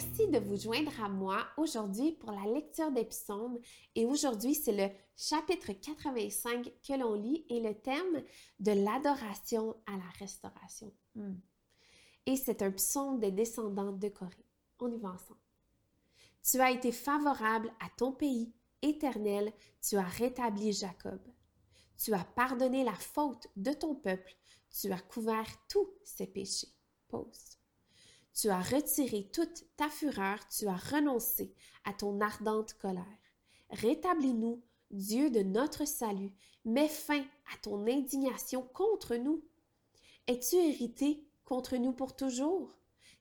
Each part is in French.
de vous joindre à moi aujourd'hui pour la lecture des psaumes. Et aujourd'hui, c'est le chapitre 85 que l'on lit et le thème de l'adoration à la restauration. Hmm. Et c'est un psaume des descendants de Corée. On y va ensemble. Tu as été favorable à ton pays, éternel, tu as rétabli Jacob. Tu as pardonné la faute de ton peuple, tu as couvert tous ses péchés. Pause. Tu as retiré toute ta fureur, tu as renoncé à ton ardente colère. Rétablis-nous, Dieu de notre salut, mets fin à ton indignation contre nous. Es-tu hérité contre nous pour toujours?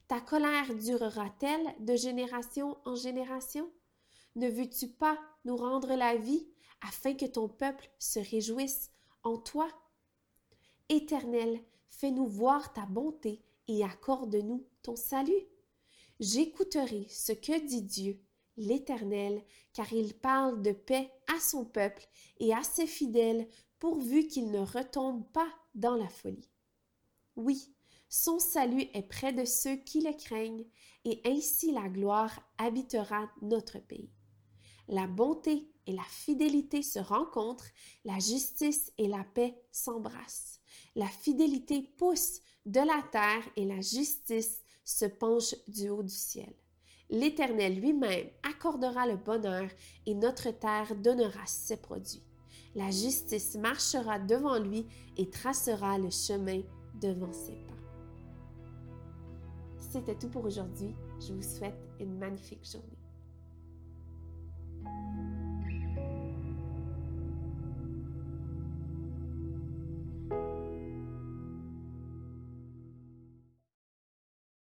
Ta colère durera-t-elle de génération en génération? Ne veux-tu pas nous rendre la vie afin que ton peuple se réjouisse en toi? Éternel, fais-nous voir ta bonté et accorde-nous ton salut. J'écouterai ce que dit Dieu, l'Éternel, car il parle de paix à son peuple et à ses fidèles, pourvu qu'ils ne retombent pas dans la folie. Oui, son salut est près de ceux qui le craignent, et ainsi la gloire habitera notre pays. La bonté et la fidélité se rencontrent, la justice et la paix s'embrassent. La fidélité pousse de la terre et la justice se penche du haut du ciel. L'Éternel lui-même accordera le bonheur et notre terre donnera ses produits. La justice marchera devant lui et tracera le chemin devant ses pas. C'était tout pour aujourd'hui. Je vous souhaite une magnifique journée.